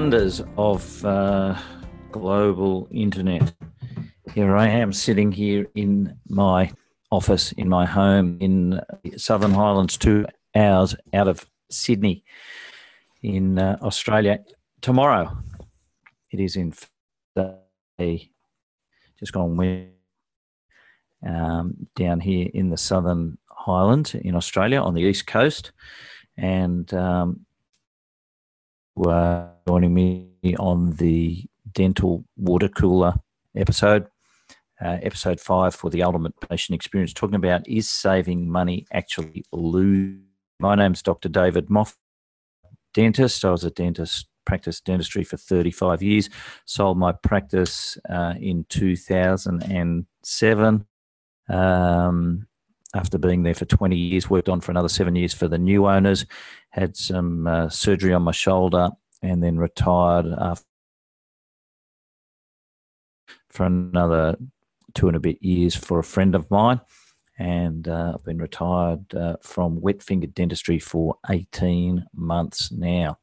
wonders of uh, global internet. Here I am sitting here in my office in my home in Southern Highlands, two hours out of Sydney in uh, Australia. Tomorrow, it is in just gone um, down here in the Southern Highlands in Australia on the east coast, and um, were joining me on the dental water cooler episode, uh, episode five for the ultimate patient experience, talking about is saving money actually lose. My name's Dr. David Moff, dentist. I was a dentist, practiced dentistry for 35 years, sold my practice uh, in 2007. Um, after being there for 20 years, worked on for another seven years for the new owners, had some uh, surgery on my shoulder, and then retired after for another two and a bit years for a friend of mine. And uh, I've been retired uh, from wet fingered dentistry for 18 months now.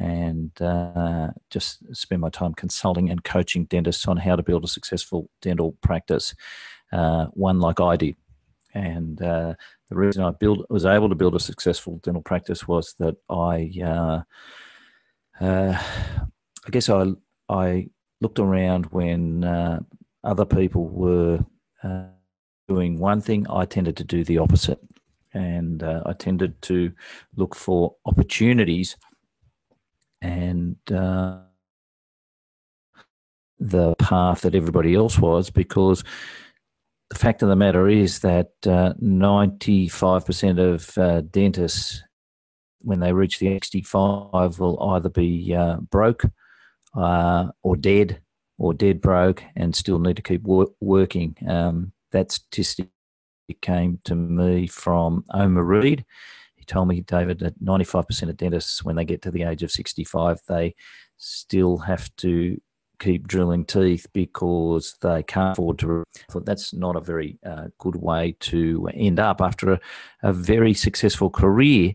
And uh, just spend my time consulting and coaching dentists on how to build a successful dental practice, uh, one like I did. And uh, the reason I build, was able to build a successful dental practice was that I, uh, uh, I guess I, I looked around when uh, other people were uh, doing one thing. I tended to do the opposite, and uh, I tended to look for opportunities and the path that everybody else was because the fact of the matter is that uh, 95% of uh, dentists, when they reach the 65, will either be uh, broke uh, or dead or dead broke and still need to keep wor- working. Um, that statistic came to me from Omar Reed. He told me, David, that 95% of dentists, when they get to the age of 65, they still have to keep drilling teeth because they can't afford to. I thought That's not a very uh, good way to end up after a, a very successful career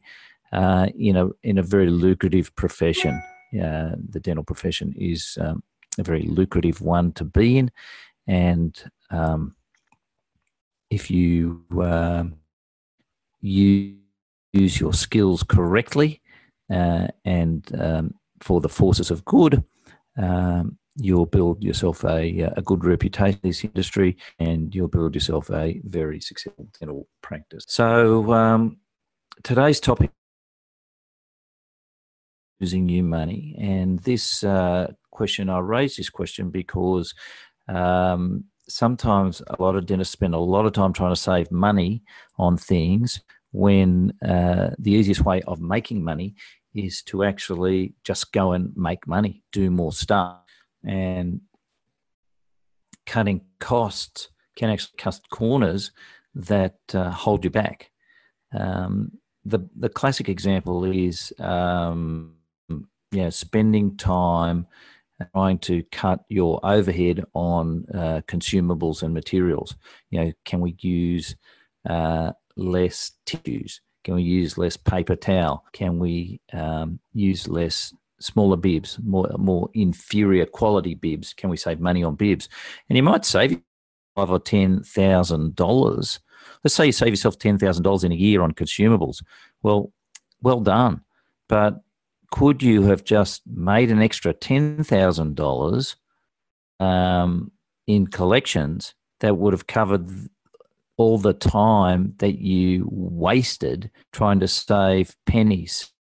uh, in a in a very lucrative profession. Uh, the dental profession is um, a very lucrative one to be in, and um, if you um, use your skills correctly uh, and um, for the forces of good, um, you'll build yourself a, a good reputation in this industry and you'll build yourself a very successful dental practice. So, um, today's topic losing you money. And this uh, question, I raise this question because um, sometimes a lot of dentists spend a lot of time trying to save money on things when uh, the easiest way of making money is to actually just go and make money, do more stuff and cutting costs can actually cut corners that uh, hold you back. Um, the the classic example is um, you know spending time trying to cut your overhead on uh, consumables and materials. You know, can we use uh, less tissues? Can we use less paper towel? Can we um, use less smaller bibs, more more inferior quality bibs? Can we save money on bibs? And you might save five or ten thousand dollars. Let's say you save yourself ten thousand dollars in a year on consumables. Well, well done. But could you have just made an extra ten thousand dollars um, in collections that would have covered all the time that you wasted trying to save pennies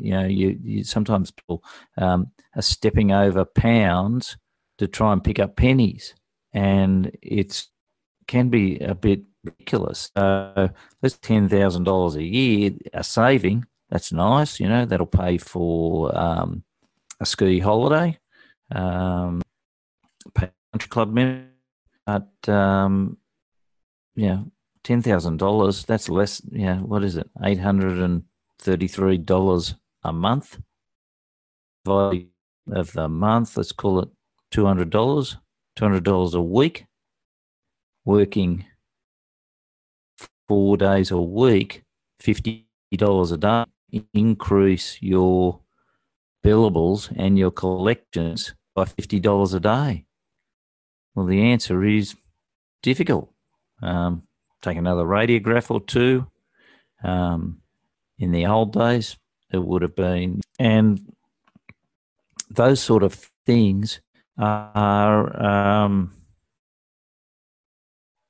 you know, you, you sometimes people um, are stepping over pounds to try and pick up pennies, and it's can be a bit ridiculous. So that's ten thousand dollars a year a saving. That's nice, you know. That'll pay for um, a ski holiday, um, pay country club member, but um, yeah, ten thousand dollars. That's less. Yeah, what is it? Eight hundred and $33 a month. Value of the month, let's call it $200, $200 a week. Working four days a week, $50 a day, increase your billables and your collections by $50 a day? Well, the answer is difficult. Um, take another radiograph or two. Um, in the old days, it would have been, and those sort of things are um,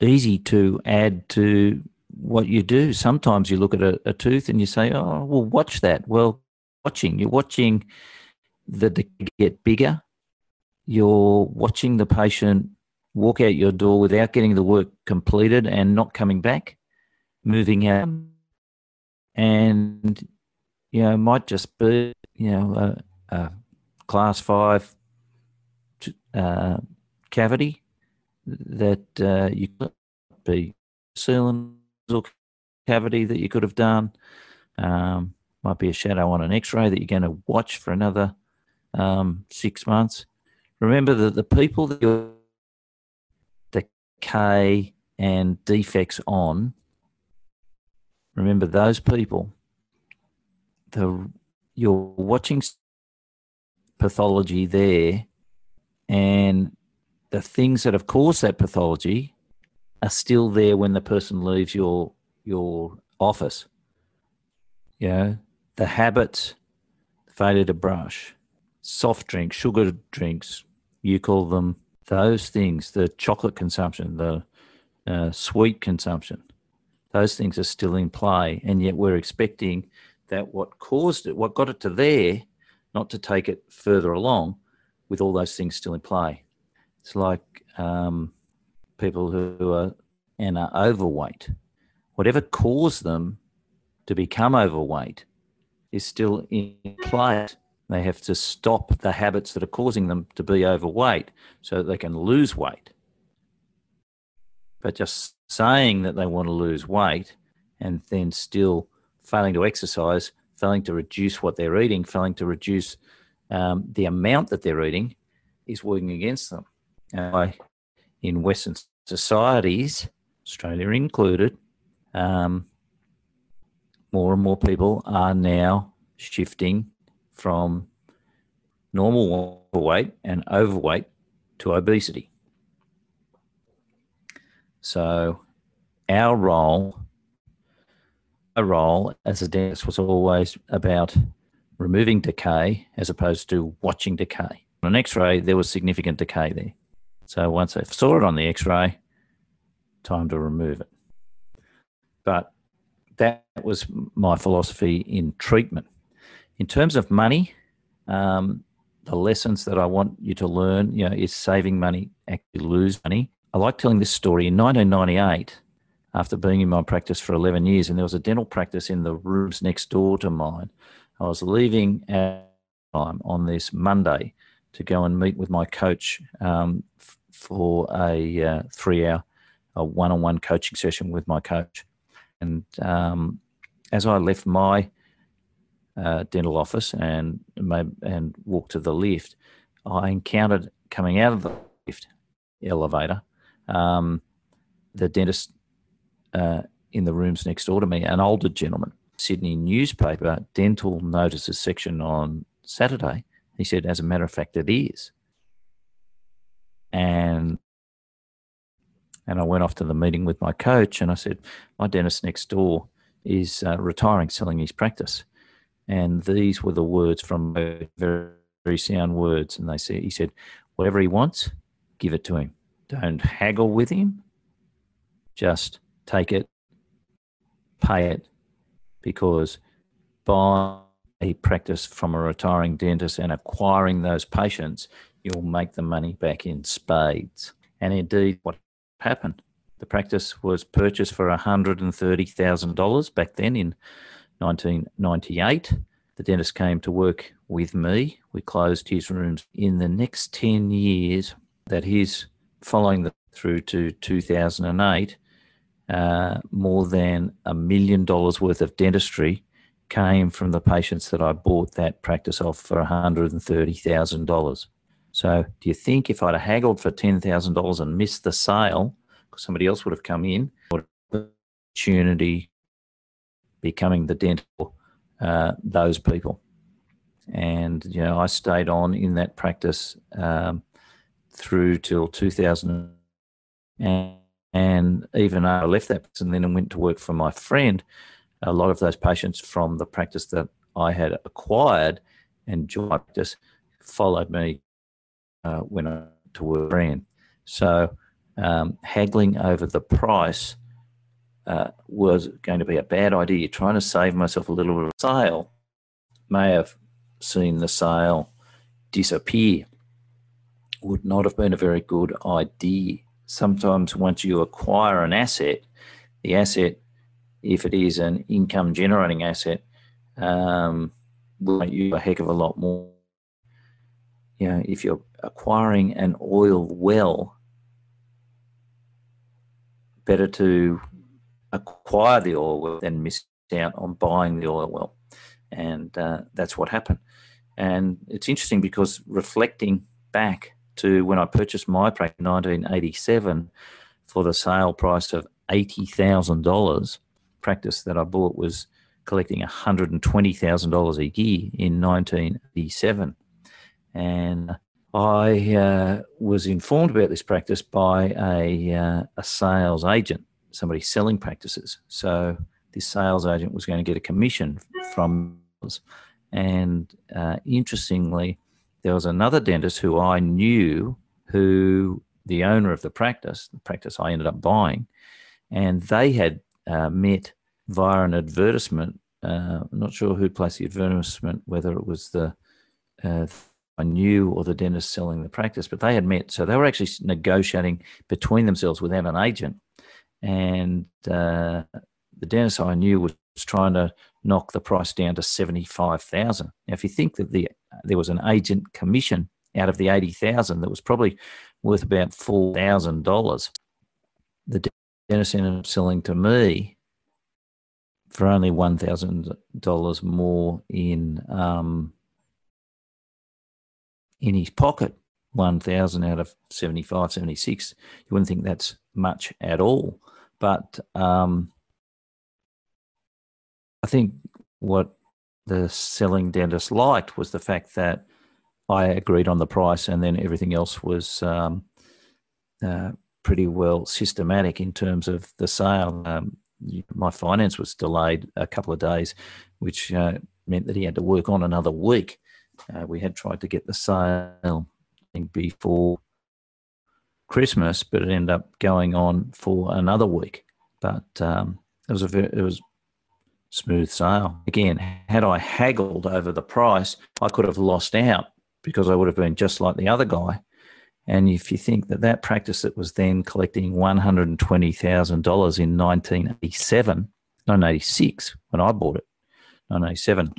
easy to add to what you do. Sometimes you look at a, a, tooth and you say, "Oh, well, watch that." Well, watching you're watching the get bigger. You're watching the patient walk out your door without getting the work completed and not coming back, moving out, and you know might just be you know a, a class five uh, cavity that uh, you could be sealing or cavity that you could have done. Um, might be a shadow on an X-ray that you're going to watch for another um, six months. Remember that the people that you're decay and defects on. Remember those people. The you're watching pathology there, and the things that have caused that pathology are still there when the person leaves your your office. You know, the habits, failure to brush, soft drinks, sugar drinks, you call them those things, the chocolate consumption, the uh, sweet consumption, those things are still in play. And yet we're expecting that what caused it, what got it to there, not to take it further along with all those things still in play. It's like um, people who are and are overweight. Whatever caused them to become overweight is still in place. They have to stop the habits that are causing them to be overweight so that they can lose weight. But just saying that they want to lose weight and then still failing to exercise, failing to reduce what they're eating, failing to reduce um, the amount that they're eating is working against them. Uh, in Western societies, Australia included, um, more and more people are now shifting from normal weight and overweight to obesity. So, our role, a role as a dentist was always about removing decay as opposed to watching decay. On an X-ray, there was significant decay there. So once I saw it on the X-ray, time to remove it. But that was my philosophy in treatment. In terms of money, um, the lessons that I want you to learn, you know, is saving money, actually lose money. I like telling this story. In 1998, after being in my practice for 11 years, and there was a dental practice in the rooms next door to mine, I was leaving at time on this Monday to go and meet with my coach um, for a uh, three-hour, a one-on-one coaching session with my coach. And um, as I left my uh, dental office and and walked to the lift, I encountered coming out of the lift elevator um, the dentist uh, in the rooms next door to me, an older gentleman, Sydney newspaper dental notices section on Saturday. He said, as a matter of fact, it is. And and I went off to the meeting with my coach and I said, my dentist next door is uh, retiring, selling his practice. And these were the words from very, very sound words. And they said, he said, whatever he wants, give it to him. Don't haggle with him. Just take it, pay it, because buying a practice from a retiring dentist and acquiring those patients, you'll make the money back in spades. And indeed, what happened? The practice was purchased for $130,000 back then in 1998. The dentist came to work with me. We closed his rooms. In the next 10 years, that he's following the, through to 2008, uh, more than a million dollars worth of dentistry came from the patients that I bought that practice off for $130,000. So, do you think if I'd have haggled for $10,000 and missed the sale, because somebody else would have come in, opportunity becoming the dental uh, those people. And, you know, I stayed on in that practice um, through till 2000. And, and even I left that and then went to work for my friend, a lot of those patients from the practice that I had acquired and joined practice followed me uh, when I to work brand. So um, haggling over the price uh, was going to be a bad idea. Trying to save myself a little bit of sale may have seen the sale disappear. Would not have been a very good idea. Sometimes once you acquire an asset, the asset, if it is an income generating asset, um, will you a heck of a lot more. You know, if you're acquiring an oil well, better to acquire the oil well than miss out on buying the oil well. And uh, that's what happened. And it's interesting because reflecting back to when I purchased my practice in 1987 for the sale price of $80,000, practice that I bought was collecting $120,000 a year in 1987. And I uh, was informed about this practice by a, uh, a sales agent, somebody selling practices. So this sales agent was going to get a commission from us. And uh, interestingly, there was another dentist who I knew who the owner of the practice, the practice I ended up buying, and they had uh, met via an advertisement. Uh, I'm not sure who placed the advertisement, whether it was the uh, I knew or the dentist selling the practice, but they had met. So they were actually negotiating between themselves without an agent. And uh, the dentist I knew was trying to knock the price down to 75,000. Now, if you think that the there was an agent commission out of the 80,000 that was probably worth about $4,000, the dentist ended up selling to me for only $1,000 more in um, in his pocket 1,000 out of 75, 76. You wouldn't think that's much at all. But um, I think what the selling dentist liked was the fact that I agreed on the price and then everything else was um, uh, pretty well systematic in terms of the sale. Um, my finance was delayed a couple of days, which uh, meant that he had to work on another week. Uh, we had tried to get the sale before Christmas, but it ended up going on for another week. But um, it was a it was smooth sale. Again, had I haggled over the price, I could have lost out because I would have been just like the other guy. And if you think that that practice that was then collecting $120,000 in 1987, 1986, when I bought it, 1987,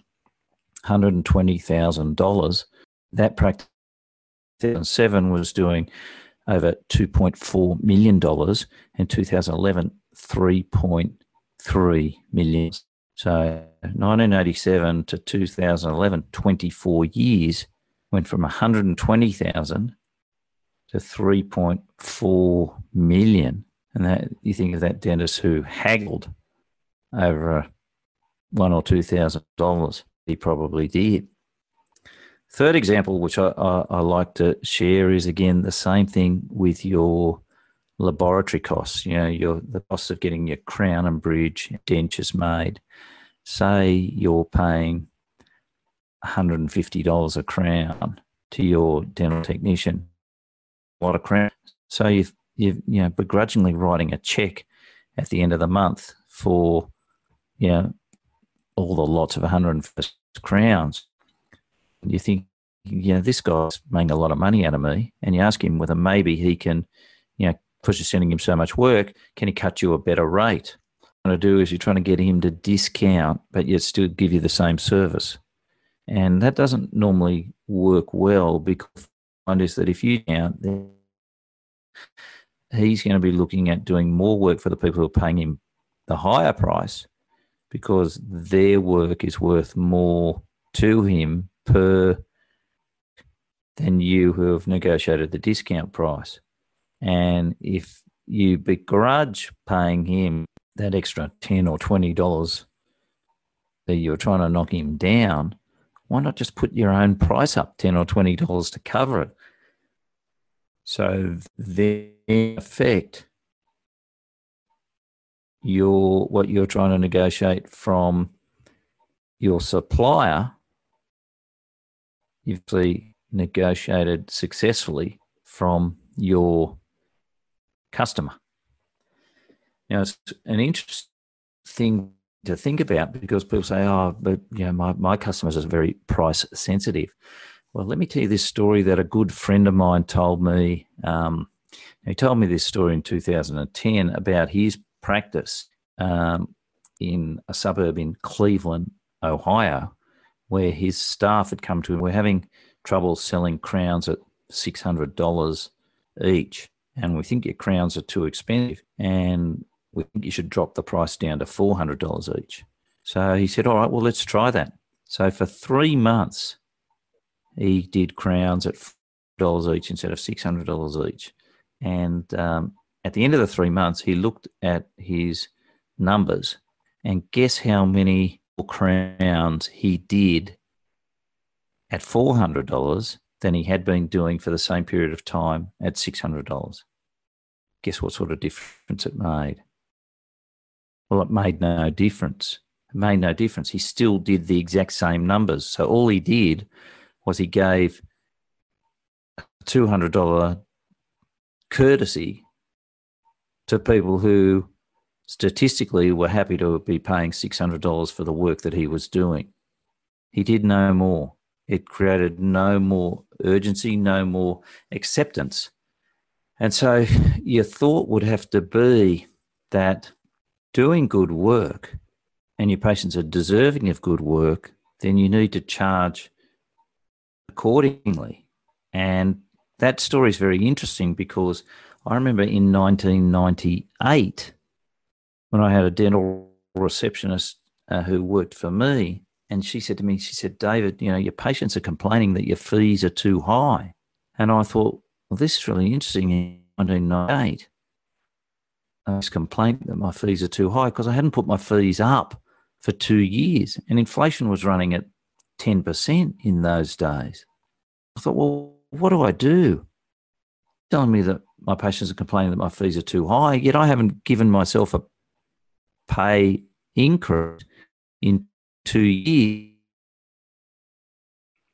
$120,000. That practice seven was doing over $2.4 million. In 2011, 3.3 million. So 1987 to 2011, 24 years, went from 120,000 to 3.4 million. And that you think of that dentist who haggled over one or two thousand dollars he probably did. Third example, which I, I, I, like to share, is again the same thing with your laboratory costs. You know, your the cost of getting your crown and bridge dentures made. Say you're paying $150 a crown to your dental technician. What a crown! So you you you know begrudgingly writing a check at the end of the month for you know all the lots of 150 crowns. You think, you know, this guy's making a lot of money out of me. And you ask him whether maybe he can, you know, because you're sending him so much work, can he cut you a better rate? What you're to do is you're trying to get him to discount, but yet still give you the same service. And that doesn't normally work well because find is that if you count, then he's going to be looking at doing more work for the people who are paying him the higher price because their work is worth more to him per than you who have negotiated the discount price. And if you begrudge paying him that extra ten or twenty dollars that you're trying to knock him down, why not just put your own price up 10 or $20 to cover it? So, the effect, your, what you're trying to negotiate from your supplier, you've negotiated successfully from your customer. Now, it's an interesting thing to think about because people say, oh, but you know, my, my customers are very price sensitive. Well, let me tell you this story that a good friend of mine told me. Um, he told me this story in 2010 about his practice um, in a suburb in Cleveland, Ohio, where his staff had come to him. We're having trouble selling crowns at $600 each, and we think your crowns are too expensive. And we think you should drop the price down to $400 each. So he said, All right, well, let's try that. So for three months, he did crowns at $4 each instead of $600 each. And um, at the end of the three months, he looked at his numbers and guess how many crowns he did at $400 than he had been doing for the same period of time at $600. Guess what sort of difference it made? Well, it made no difference. It made no difference. He still did the exact same numbers. So all he did was he gave a $200 courtesy to people who statistically were happy to be paying $600 for the work that he was doing. He did no more. It created no more urgency, no more acceptance. And so your thought would have to be that doing good work and your patients are deserving of good work, then you need to charge accordingly. And that story is very interesting because I remember in 1998 when I had a dental receptionist uh, who worked for me, and she said to me, she said, David, you know, your patients are complaining that your fees are too high. And I thought, well, this is really interesting in 1998 uh, this complaint that my fees are too high because I hadn't put my fees up for two years and inflation was running at 10% in those days. I thought, well, what do I do? Telling me that my patients are complaining that my fees are too high, yet I haven't given myself a pay increase in two years,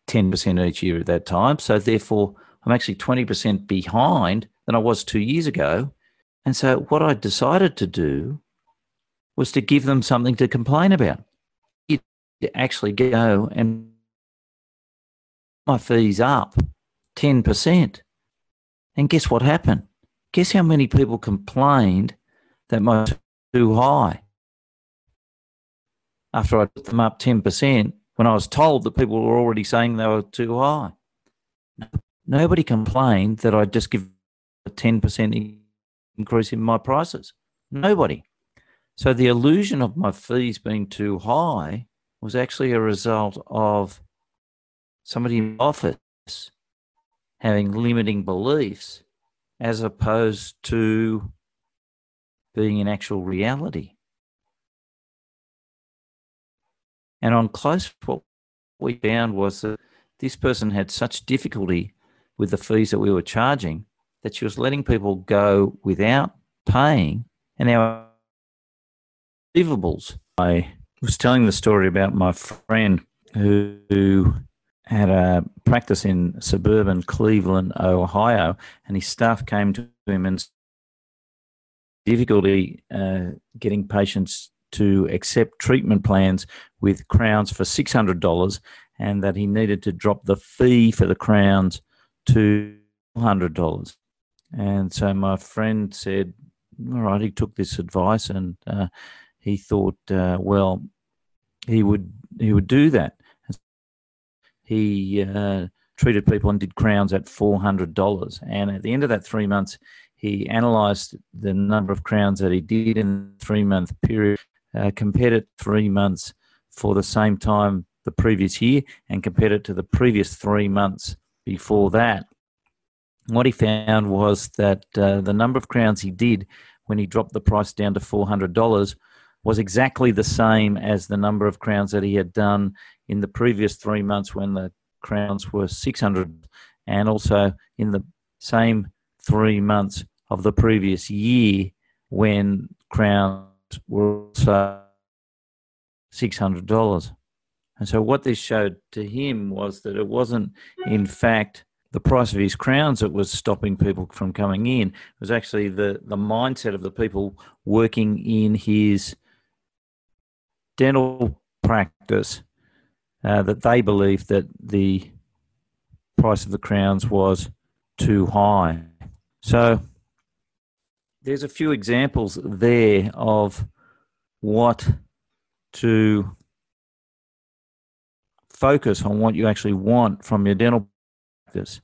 10% each year at that time. So therefore, I'm actually 20% behind than I was two years ago and so what I decided to do was to give them something to complain about. To actually go and my fees up 10%. And guess what happened? Guess how many people complained that my too high after I put them up 10% when I was told that people were already saying they were too high. Nobody complained that I'd just give a 10% increase in my prices? Nobody. So the illusion of my fees being too high was actually a result of somebody in office having limiting beliefs as opposed to being an actual reality. And on close, what we found was that this person had such difficulty with the fees that we were charging that she was letting people go without paying and our receivables. I was telling the story about my friend who, had a practice in suburban Cleveland, Ohio, and his staff came to him and difficulty uh, getting patients to accept treatment plans with crowns for $600 and that he needed to drop the fee for the crowns to $100. And so my friend said, all right, he took this advice and uh, he thought, uh, well, he would he would do that. He uh, treated people and did crowns at four hundred dollars. And at the end of that three months, he analysed the number of crowns that he did in the three month period, uh, compared it three months for the same time the previous year, and compared it to the previous three months before that. What he found was that uh, the number of crowns he did when he dropped the price down to $400 was exactly the same as the number of crowns that he had done in the previous three months when the crowns were 600 and also in the same three months of the previous year when crowns were also $600. And so what this showed to him was that it wasn't, in fact, the price of his crowns that was stopping people from coming in. It was actually the, the mindset of the people working in his dental practice uh, that they believed that the price of the crowns was too high. So there's a few examples there of what to focus on what you actually want from your dental practice.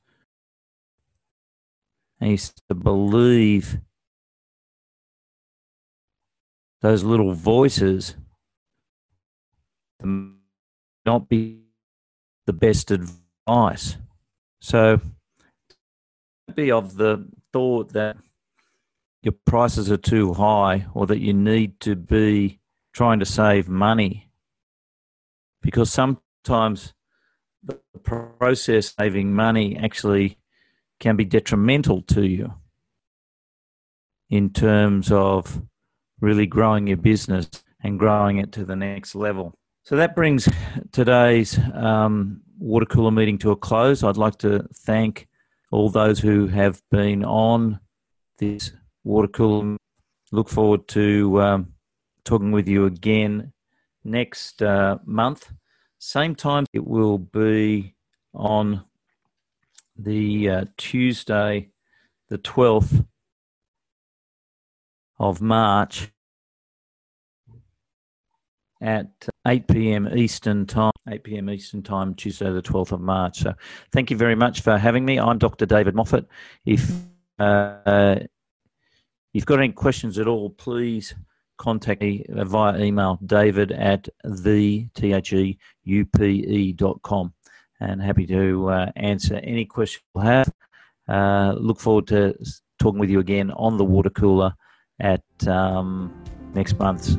And to believe those little voices not be the best advice. So be of the thought that your prices are too high or that you need to be trying to save money because sometimes the process saving money actually can be detrimental to you in terms of really growing your business and growing it to the next level. So that brings today's um, water cooler meeting to a close. I'd like to thank all those who have been on this water cooler. Look forward to um, talking with you again next uh, month. Same time, it will be on the uh, Tuesday, the 12th of March at 8 p.m. Eastern Time, 8 p.m. Eastern Time, Tuesday, the 12th of March. So thank you very much for having me. I'm Dr. David Moffet. If uh, you've got any questions at all, please contact me via email, david at the T-H-E-U-P-E dot com. And happy to uh, answer any question you have. Uh, look forward to talking with you again on the water cooler at um, next month's